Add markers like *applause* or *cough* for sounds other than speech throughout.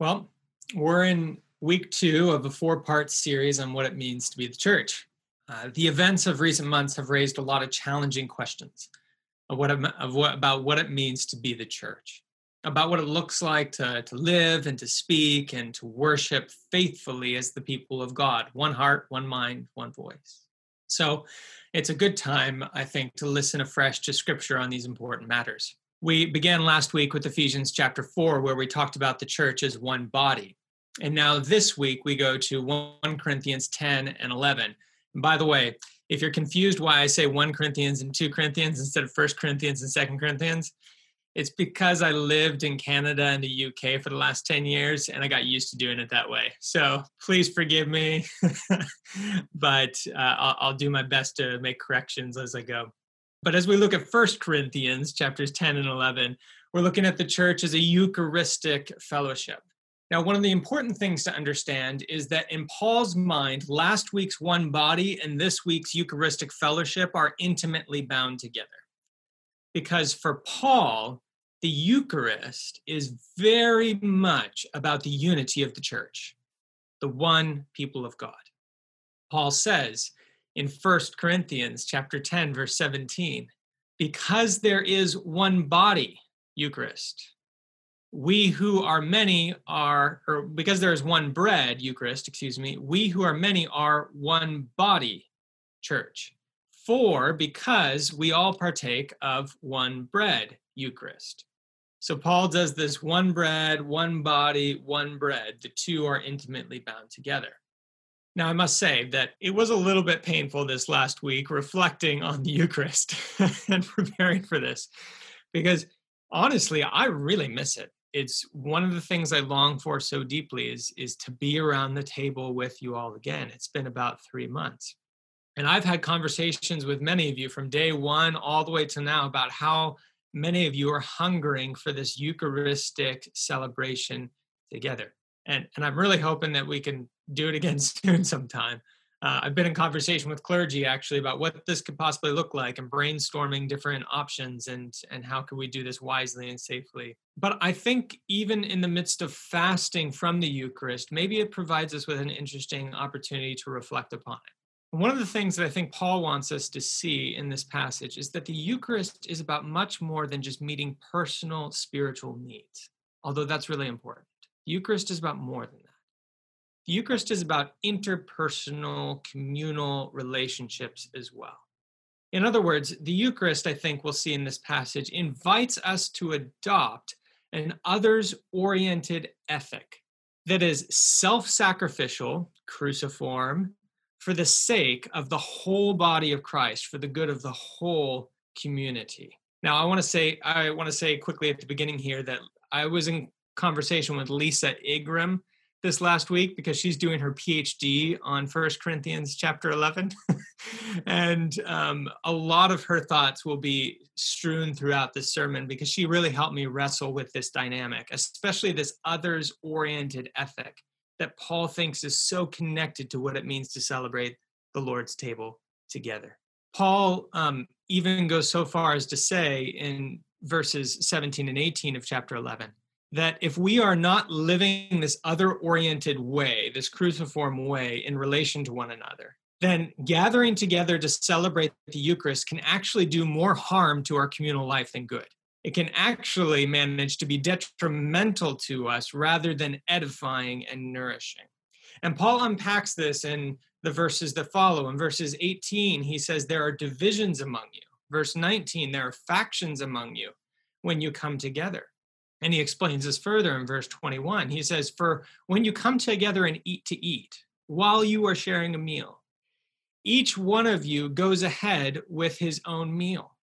Well, we're in week two of a four part series on what it means to be the church. Uh, the events of recent months have raised a lot of challenging questions of what, of what about what it means to be the church, about what it looks like to, to live and to speak and to worship faithfully as the people of God, one heart, one mind, one voice. So it's a good time, I think, to listen afresh to scripture on these important matters. We began last week with Ephesians chapter 4, where we talked about the church as one body. And now this week we go to 1 Corinthians 10 and 11. And by the way, if you're confused why I say 1 Corinthians and 2 Corinthians instead of 1 Corinthians and 2 Corinthians, it's because I lived in Canada and the UK for the last 10 years and I got used to doing it that way. So please forgive me, *laughs* but uh, I'll, I'll do my best to make corrections as I go. But as we look at First Corinthians chapters 10 and 11, we're looking at the church as a Eucharistic fellowship. Now, one of the important things to understand is that in Paul's mind, last week's one body and this week's Eucharistic fellowship are intimately bound together. Because for Paul, the Eucharist is very much about the unity of the church, the one people of God. Paul says in First Corinthians chapter 10 verse 17 because there is one body Eucharist we who are many are or because there is one bread Eucharist excuse me we who are many are one body church. For because we all partake of one bread Eucharist. So Paul does this one bread one body one bread. The two are intimately bound together now, I must say that it was a little bit painful this last week reflecting on the Eucharist *laughs* and preparing for this because honestly, I really miss it. It's one of the things I long for so deeply is, is to be around the table with you all again. It's been about three months. And I've had conversations with many of you from day one all the way to now about how many of you are hungering for this Eucharistic celebration together. And, and I'm really hoping that we can do it again *laughs* soon sometime. Uh, I've been in conversation with clergy actually about what this could possibly look like and brainstorming different options and and how can we do this wisely and safely. But I think even in the midst of fasting from the Eucharist, maybe it provides us with an interesting opportunity to reflect upon it. One of the things that I think Paul wants us to see in this passage is that the Eucharist is about much more than just meeting personal spiritual needs, although that's really important. The Eucharist is about more than that. The Eucharist is about interpersonal, communal relationships as well. In other words, the Eucharist, I think we'll see in this passage, invites us to adopt an others oriented ethic that is self sacrificial, cruciform, for the sake of the whole body of Christ, for the good of the whole community. Now, I want to say, I want to say quickly at the beginning here that I was in conversation with Lisa Igram this last week because she's doing her PhD on First Corinthians chapter 11. *laughs* and um, a lot of her thoughts will be strewn throughout this sermon because she really helped me wrestle with this dynamic, especially this others oriented ethic that Paul thinks is so connected to what it means to celebrate the Lord's table together. Paul um, even goes so far as to say in verses 17 and 18 of chapter 11 that if we are not living this other oriented way, this cruciform way in relation to one another, then gathering together to celebrate the Eucharist can actually do more harm to our communal life than good. It can actually manage to be detrimental to us rather than edifying and nourishing. And Paul unpacks this in the verses that follow. In verses 18, he says, There are divisions among you. Verse 19, there are factions among you when you come together. And he explains this further in verse 21. He says, For when you come together and eat to eat, while you are sharing a meal, each one of you goes ahead with his own meal.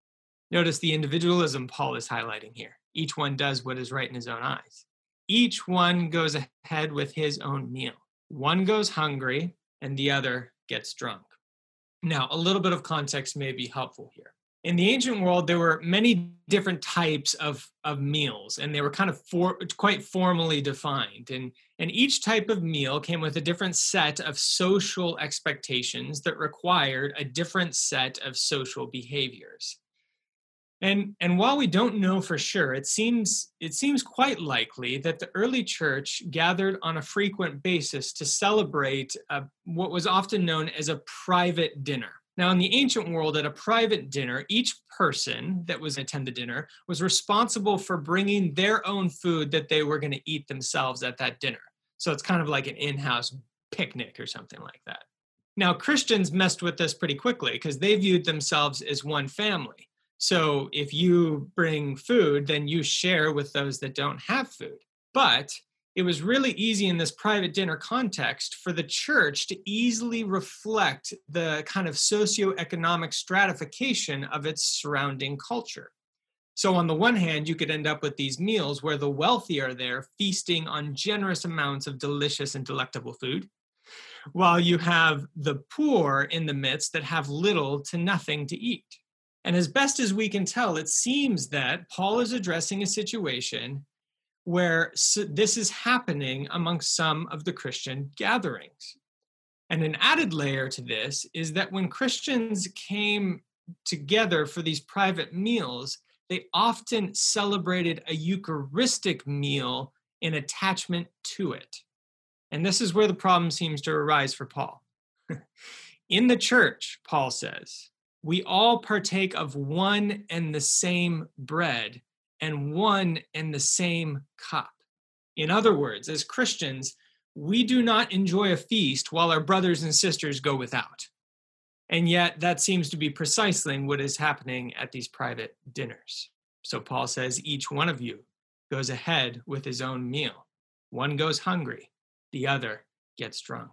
Notice the individualism Paul is highlighting here. Each one does what is right in his own eyes. Each one goes ahead with his own meal. One goes hungry and the other gets drunk. Now, a little bit of context may be helpful here in the ancient world there were many different types of, of meals and they were kind of for, quite formally defined and, and each type of meal came with a different set of social expectations that required a different set of social behaviors And, and while we don't know for sure, it seems, it seems quite likely that the early church gathered on a frequent basis to celebrate a, what was often known as a private dinner. Now, in the ancient world, at a private dinner, each person that was attend the dinner was responsible for bringing their own food that they were going to eat themselves at that dinner. So it's kind of like an in-house picnic or something like that. Now, Christians messed with this pretty quickly because they viewed themselves as one family. So if you bring food, then you share with those that don't have food. But it was really easy in this private dinner context for the church to easily reflect the kind of socioeconomic stratification of its surrounding culture. So, on the one hand, you could end up with these meals where the wealthy are there feasting on generous amounts of delicious and delectable food, while you have the poor in the midst that have little to nothing to eat. And as best as we can tell, it seems that Paul is addressing a situation where this is happening among some of the Christian gatherings. And an added layer to this is that when Christians came together for these private meals, they often celebrated a Eucharistic meal in attachment to it. And this is where the problem seems to arise for Paul. *laughs* in the church, Paul says, we all partake of one and the same bread and one and the same cup. In other words, as Christians, we do not enjoy a feast while our brothers and sisters go without. And yet, that seems to be precisely what is happening at these private dinners. So, Paul says, each one of you goes ahead with his own meal. One goes hungry, the other gets drunk.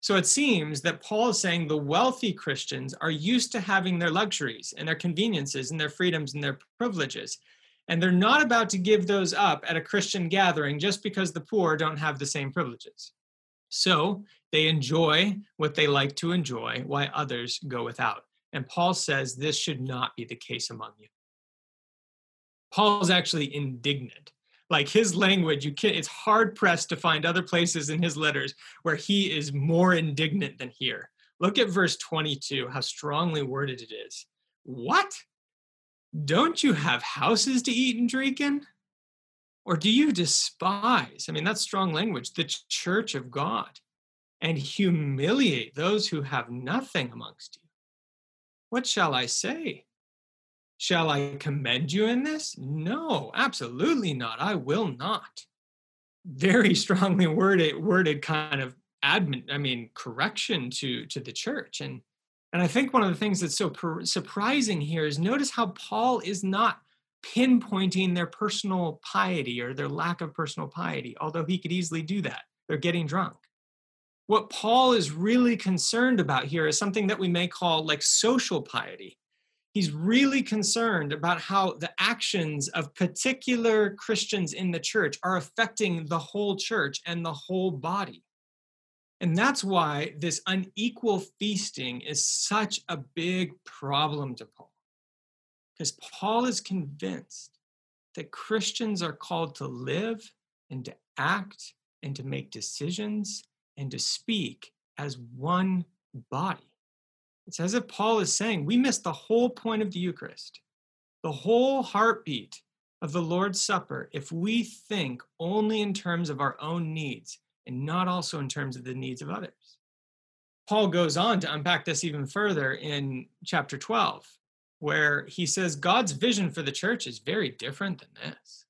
So it seems that Paul is saying the wealthy Christians are used to having their luxuries and their conveniences and their freedoms and their privileges. And they're not about to give those up at a Christian gathering just because the poor don't have the same privileges. So they enjoy what they like to enjoy while others go without. And Paul says this should not be the case among you. Paul's actually indignant like his language you can it's hard pressed to find other places in his letters where he is more indignant than here look at verse 22 how strongly worded it is what don't you have houses to eat and drink in or do you despise i mean that's strong language the church of god and humiliate those who have nothing amongst you what shall i say Shall I commend you in this? No, absolutely not. I will not. Very strongly worded, worded kind of admin, I mean, correction to to the church. And and I think one of the things that's so per- surprising here is notice how Paul is not pinpointing their personal piety or their lack of personal piety, although he could easily do that. They're getting drunk. What Paul is really concerned about here is something that we may call like social piety he's really concerned about how the actions of particular Christians in the church are affecting the whole church and the whole body. And that's why this unequal feasting is such a big problem to Paul. Because Paul is convinced that Christians are called to live and to act and to make decisions and to speak as one body. It's as if Paul is saying we miss the whole point of the Eucharist, the whole heartbeat of the Lord's Supper, if we think only in terms of our own needs and not also in terms of the needs of others. Paul goes on to unpack this even further in chapter 12, where he says God's vision for the church is very different than this.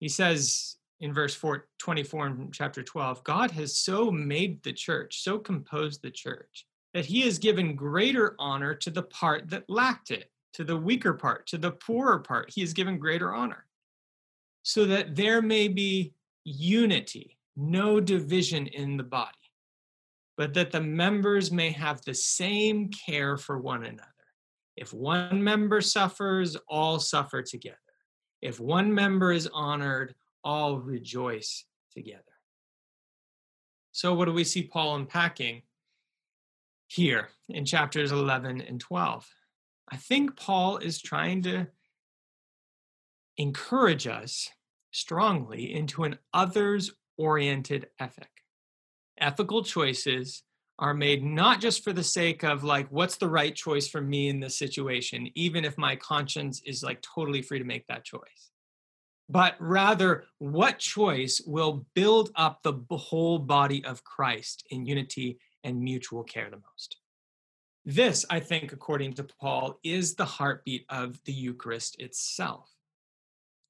He says in verse 4, 24 in chapter 12, God has so made the church, so composed the church, that he has given greater honor to the part that lacked it, to the weaker part, to the poorer part. He has given greater honor so that there may be unity, no division in the body, but that the members may have the same care for one another. If one member suffers, all suffer together. If one member is honored, all rejoice together. So, what do we see Paul unpacking? here in chapters 11 and 12. I think Paul is trying to encourage us strongly into an others oriented ethic. Ethical choices are made not just for the sake of like what's the right choice for me in this situation even if my conscience is like totally free to make that choice but rather what choice will build up the whole body of Christ in unity and mutual care the most this i think according to paul is the heartbeat of the eucharist itself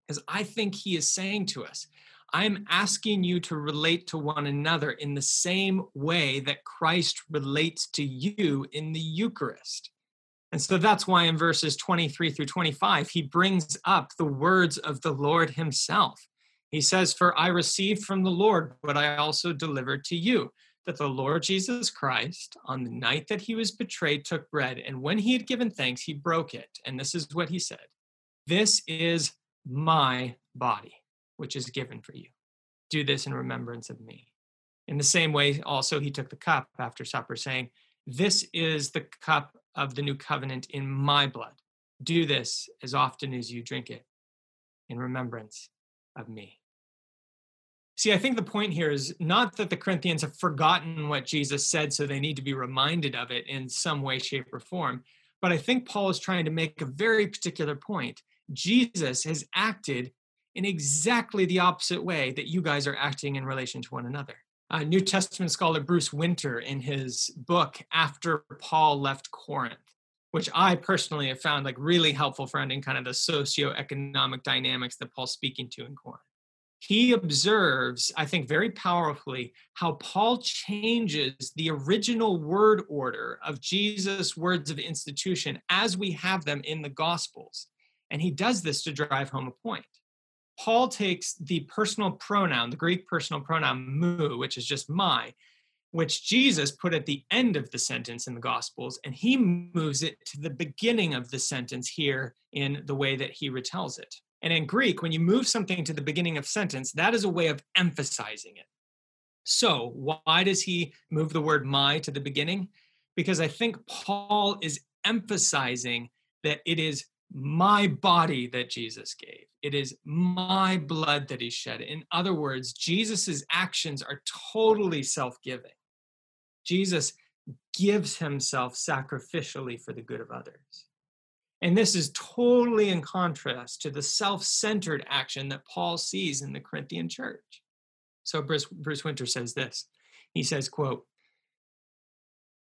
because i think he is saying to us I'm asking you to relate to one another in the same way that Christ relates to you in the Eucharist. And so that's why in verses 23 through 25, he brings up the words of the Lord himself. He says, For I received from the Lord what I also delivered to you, that the Lord Jesus Christ, on the night that he was betrayed, took bread, and when he had given thanks, he broke it. And this is what he said This is my body which is given for you. Do this in remembrance of me. In the same way, also, he took the cup after supper, saying, This is the cup of the new covenant in my blood. Do this as often as you drink it in remembrance of me. See, I think the point here is not that the Corinthians have forgotten what Jesus said, so they need to be reminded of it in some way, shape, or form. But I think Paul is trying to make a very particular point. Jesus has acted in exactly the opposite way that you guys are acting in relation to one another. Uh, New Testament scholar Bruce Winter, in his book After Paul Left Corinth, which I personally have found like really helpful for understanding kind of the socio-economic dynamics that Paul's speaking to in Corinth. He observes, I think, very powerfully how Paul changes the original word order of Jesus' words of institution as we have them in the Gospels. And he does this to drive home a point. Paul takes the personal pronoun, the Greek personal pronoun mu, which is just my, which Jesus put at the end of the sentence in the Gospels, and he moves it to the beginning of the sentence here in the way that he retells it. And in Greek, when you move something to the beginning of sentence, that is a way of emphasizing it. So, why does he move the word my to the beginning? Because I think Paul is emphasizing that it is my body that Jesus gave. It is my blood that he shed. In other words, Jesus's actions are totally self-giving. Jesus gives himself sacrificially for the good of others. And this is totally in contrast to the self-centered action that Paul sees in the Corinthian church. So Bruce, Bruce Winter says this. He says, quote,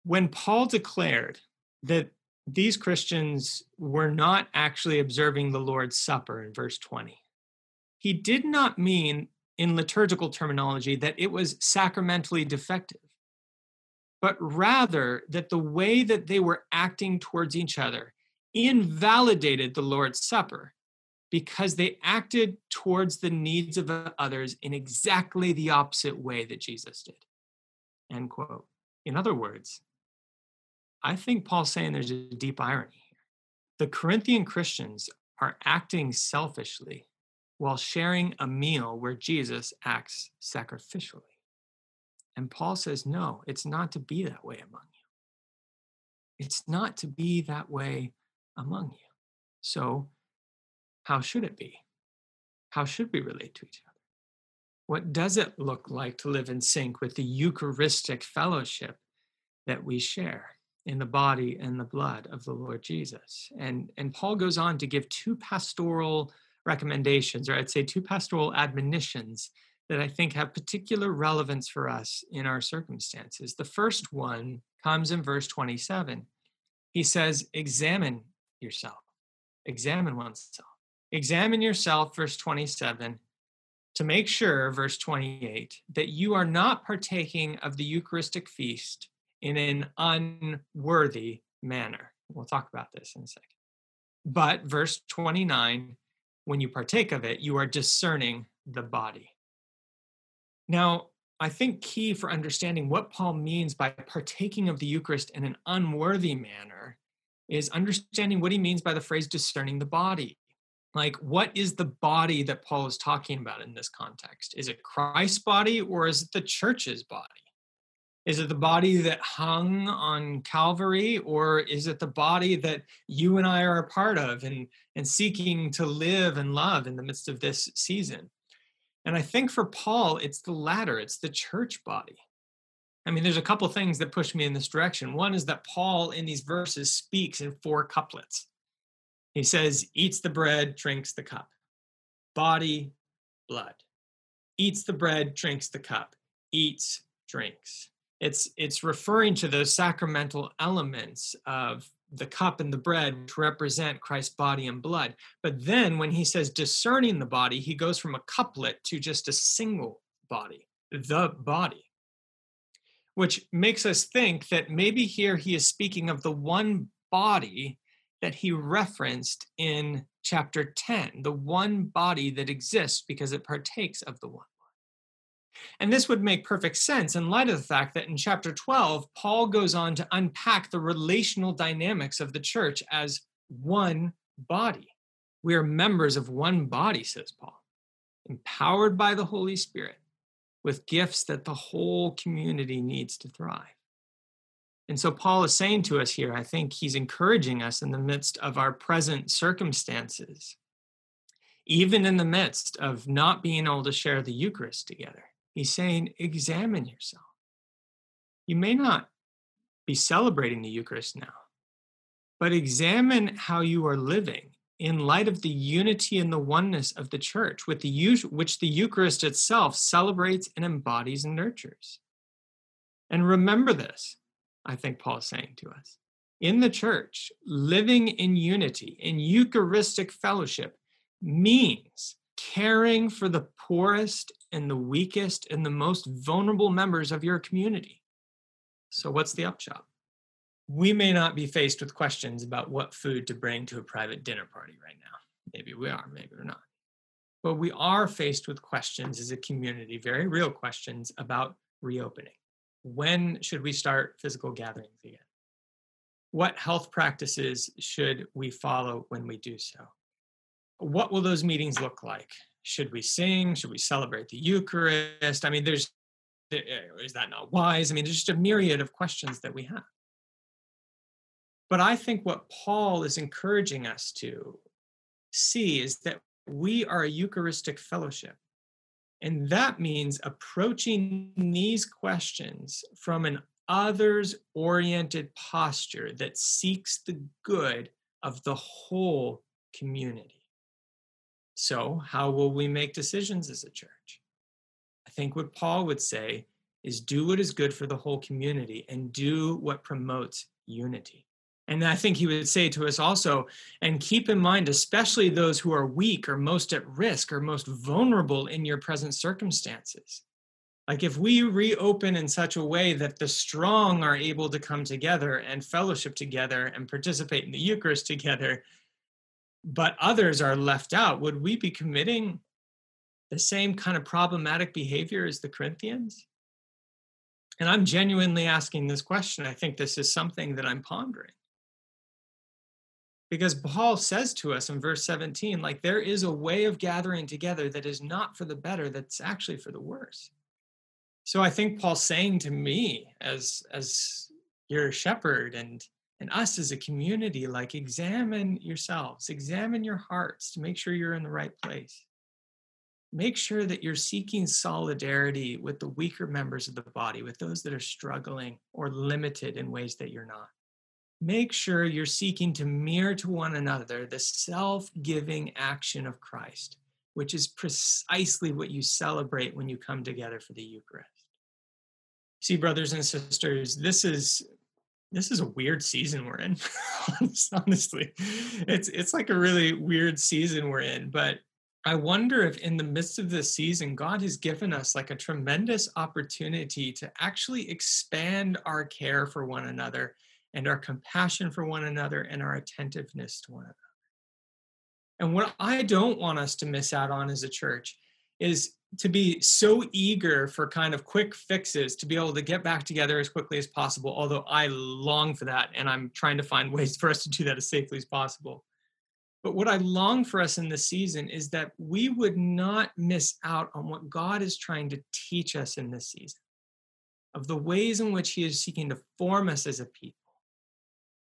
when Paul declared that these Christians were not actually observing the Lord's Supper in verse 20. He did not mean, in liturgical terminology, that it was sacramentally defective, but rather that the way that they were acting towards each other invalidated the Lord's Supper because they acted towards the needs of others in exactly the opposite way that Jesus did. End quote. In other words, I think Paul's saying there's a deep irony here. The Corinthian Christians are acting selfishly while sharing a meal where Jesus acts sacrificially. And Paul says, no, it's not to be that way among you. It's not to be that way among you. So, how should it be? How should we relate to each other? What does it look like to live in sync with the Eucharistic fellowship that we share? In the body and the blood of the Lord Jesus. And, and Paul goes on to give two pastoral recommendations, or I'd say two pastoral admonitions that I think have particular relevance for us in our circumstances. The first one comes in verse 27. He says, Examine yourself, examine oneself. Examine yourself, verse 27, to make sure, verse 28, that you are not partaking of the Eucharistic feast in an unworthy manner. We'll talk about this in a second. But verse 29 when you partake of it, you are discerning the body. Now, I think key for understanding what Paul means by partaking of the Eucharist in an unworthy manner is understanding what he means by the phrase discerning the body. Like, what is the body that Paul is talking about in this context? Is it Christ's body or is it the church's body? Is it the body that hung on Calvary, or is it the body that you and I are a part of and, and seeking to live and love in the midst of this season? And I think for Paul, it's the latter, it's the church body. I mean, there's a couple things that push me in this direction. One is that Paul in these verses speaks in four couplets. He says, eats the bread, drinks the cup, body, blood. Eats the bread, drinks the cup, eats, drinks. It's, it's referring to those sacramental elements of the cup and the bread, which represent Christ's body and blood. But then when he says discerning the body, he goes from a couplet to just a single body, the body, which makes us think that maybe here he is speaking of the one body that he referenced in chapter 10, the one body that exists because it partakes of the one. And this would make perfect sense in light of the fact that in chapter 12, Paul goes on to unpack the relational dynamics of the church as one body. We are members of one body, says Paul, empowered by the Holy Spirit with gifts that the whole community needs to thrive. And so Paul is saying to us here, I think he's encouraging us in the midst of our present circumstances, even in the midst of not being able to share the Eucharist together. He's saying, examine yourself. You may not be celebrating the Eucharist now, but examine how you are living in light of the unity and the oneness of the church, with the which the Eucharist itself celebrates and embodies and nurtures. And remember this, I think Paul is saying to us. In the church, living in unity, in Eucharistic fellowship, means caring for the poorest and the weakest and the most vulnerable members of your community. So, what's the upshot? We may not be faced with questions about what food to bring to a private dinner party right now. Maybe we are, maybe we're not. But we are faced with questions as a community, very real questions about reopening. When should we start physical gatherings again? What health practices should we follow when we do so? What will those meetings look like? Should we sing? Should we celebrate the Eucharist? I mean, there's, eh, is that not wise? I mean, there's just a myriad of questions that we have. But I think what Paul is encouraging us to see is that we are a Eucharistic fellowship. And that means approaching these questions from an others oriented posture that seeks the good of the whole community. So, how will we make decisions as a church? I think what Paul would say is do what is good for the whole community and do what promotes unity. And I think he would say to us also, and keep in mind, especially those who are weak or most at risk or most vulnerable in your present circumstances. Like if we reopen in such a way that the strong are able to come together and fellowship together and participate in the Eucharist together, but others are left out, would we be committing the same kind of problematic behavior as the Corinthians? And I'm genuinely asking this question. I think this is something that I'm pondering. Because Paul says to us in verse 17, like, there is a way of gathering together that is not for the better, that's actually for the worse. So I think Paul's saying to me, as, as your shepherd and and us as a community like examine yourselves examine your hearts to make sure you're in the right place. Make sure that you're seeking solidarity with the weaker members of the body with those that are struggling or limited in ways that you're not. Make sure you're seeking to mirror to one another the self-giving action of christ which is precisely what you celebrate when you come together for the eucharist. See brothers and sisters this is this is a weird season we're in *laughs* honestly. It's it's like a really weird season we're in but i wonder if in the midst of this season god has given us like a tremendous opportunity to actually expand our care for one another and our compassion for one another and our attentiveness to one another. And what i don't want us to miss out on as a church is to be so eager for kind of quick fixes to be able to get back together as quickly as possible although i long for that and i'm trying to find *laughs* ways for us to do that as safely as possible. But what i long for us in this season is that we would not miss out on what god is trying to teach us in this season of the ways in which he is seeking to form us as a people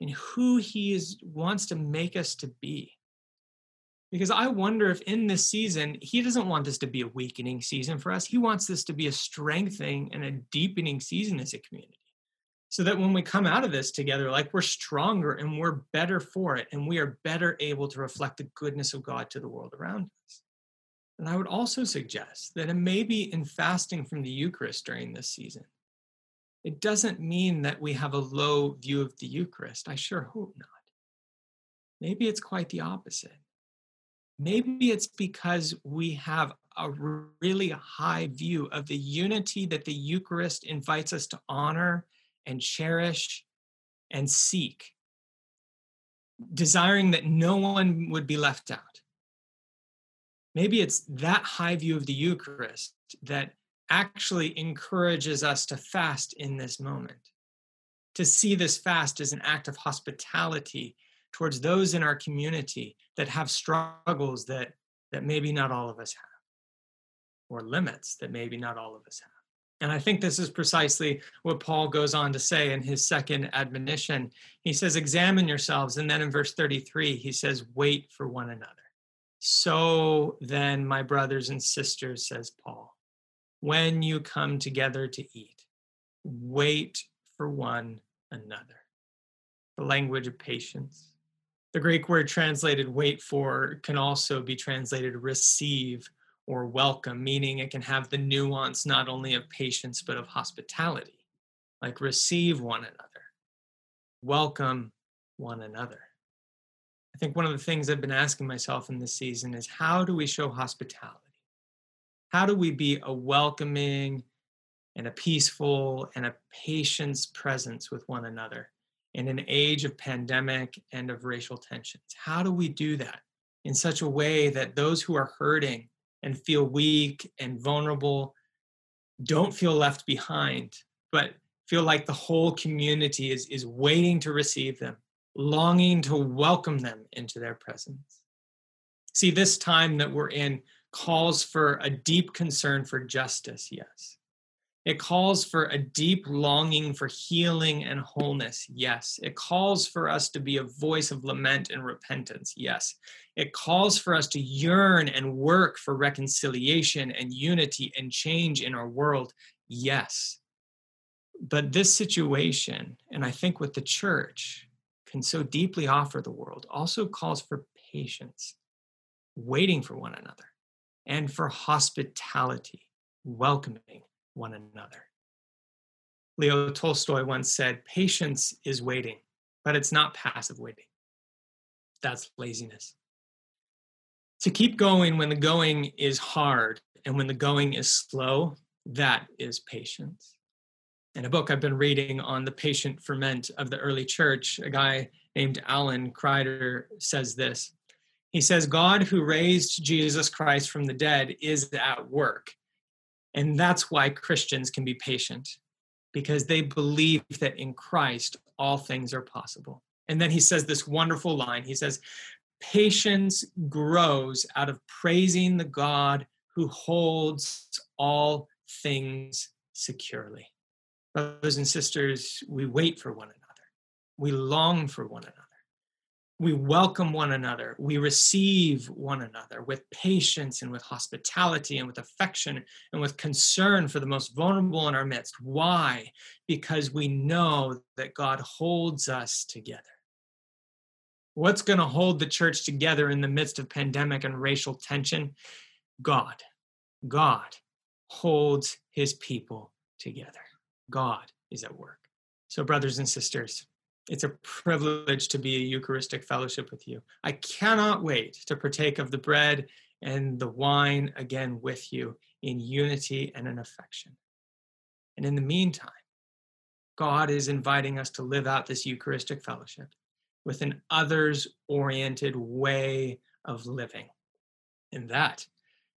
and who he is wants to make us to be Because I wonder if in this season, he doesn't want this to be a weakening season for us. He wants this to be a strengthening and a deepening season as a community. So that when we come out of this together, like we're stronger and we're better for it, and we are better able to reflect the goodness of God to the world around us. And I would also suggest that it may be in fasting from the Eucharist during this season. It doesn't mean that we have a low view of the Eucharist. I sure hope not. Maybe it's quite the opposite Maybe it's because we have a really high view of the unity that the Eucharist invites us to honor and cherish and seek, desiring that no one would be left out. Maybe it's that high view of the Eucharist that actually encourages us to fast in this moment, to see this fast as an act of hospitality towards those in our community that have struggles that that maybe not all of us have or limits that maybe not all of us have. And i think this is precisely what paul goes on to say in his second admonition. He says examine yourselves and then in verse 33 he says wait for one another. So then my brothers and sisters says paul when you come together to eat wait for one another. The language of patience the Greek word translated wait for can also be translated receive or welcome, meaning it can have the nuance not only of patience but of hospitality, like receive one another, welcome one another. I think one of the things I've been asking myself in this season is how do we show hospitality? How do we be a welcoming and a peaceful and a patience presence with one another? In an age of pandemic and of racial tensions? How do we do that in such a way that those who are hurting and feel weak and vulnerable don't feel left behind, but feel like the whole community is, is waiting to receive them, longing to welcome them into their presence? See, this time that we're in calls for a deep concern for justice, yes it calls for a deep longing for healing and wholeness. Yes. It calls for us to be a voice of lament and repentance. Yes. It calls for us to yearn and work for reconciliation and unity and change in our world. Yes. But this situation, and I think what the church can so deeply offer the world, also calls for patience, waiting for one another, and for hospitality, welcoming one another. Leo Tolstoy once said, Patience is waiting, but it's not passive waiting. That's laziness. To keep going when the going is hard and when the going is slow, that is patience. In a book I've been reading on the patient ferment of the early church, a guy named Alan Kreider says this. He says, God who raised Jesus Christ from the dead is at work and that's why Christians can be patient, because they believe that in Christ all things are possible. And then he says this wonderful line He says, Patience grows out of praising the God who holds all things securely. Brothers and sisters, we wait for one another, we long for one another we welcome one another we receive one another with patience and with hospitality and with affection and with concern for the most vulnerable in our midst. Why? Because we know that god holds us together. What's going to hold the church together in the midst of pandemic and racial tension? God. God holds his people together. God is at work. So brothers and sisters it's a privilege to be a Eucharistic fellowship with you. I cannot wait to partake of the bread and the wine again with you in unity and in affection. And in the meantime, God is inviting us to live out this Eucharistic fellowship with an others oriented way of living. And that,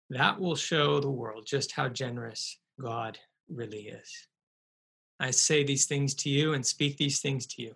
that will show the world just how generous God really is. I say these things to you and speak these things to you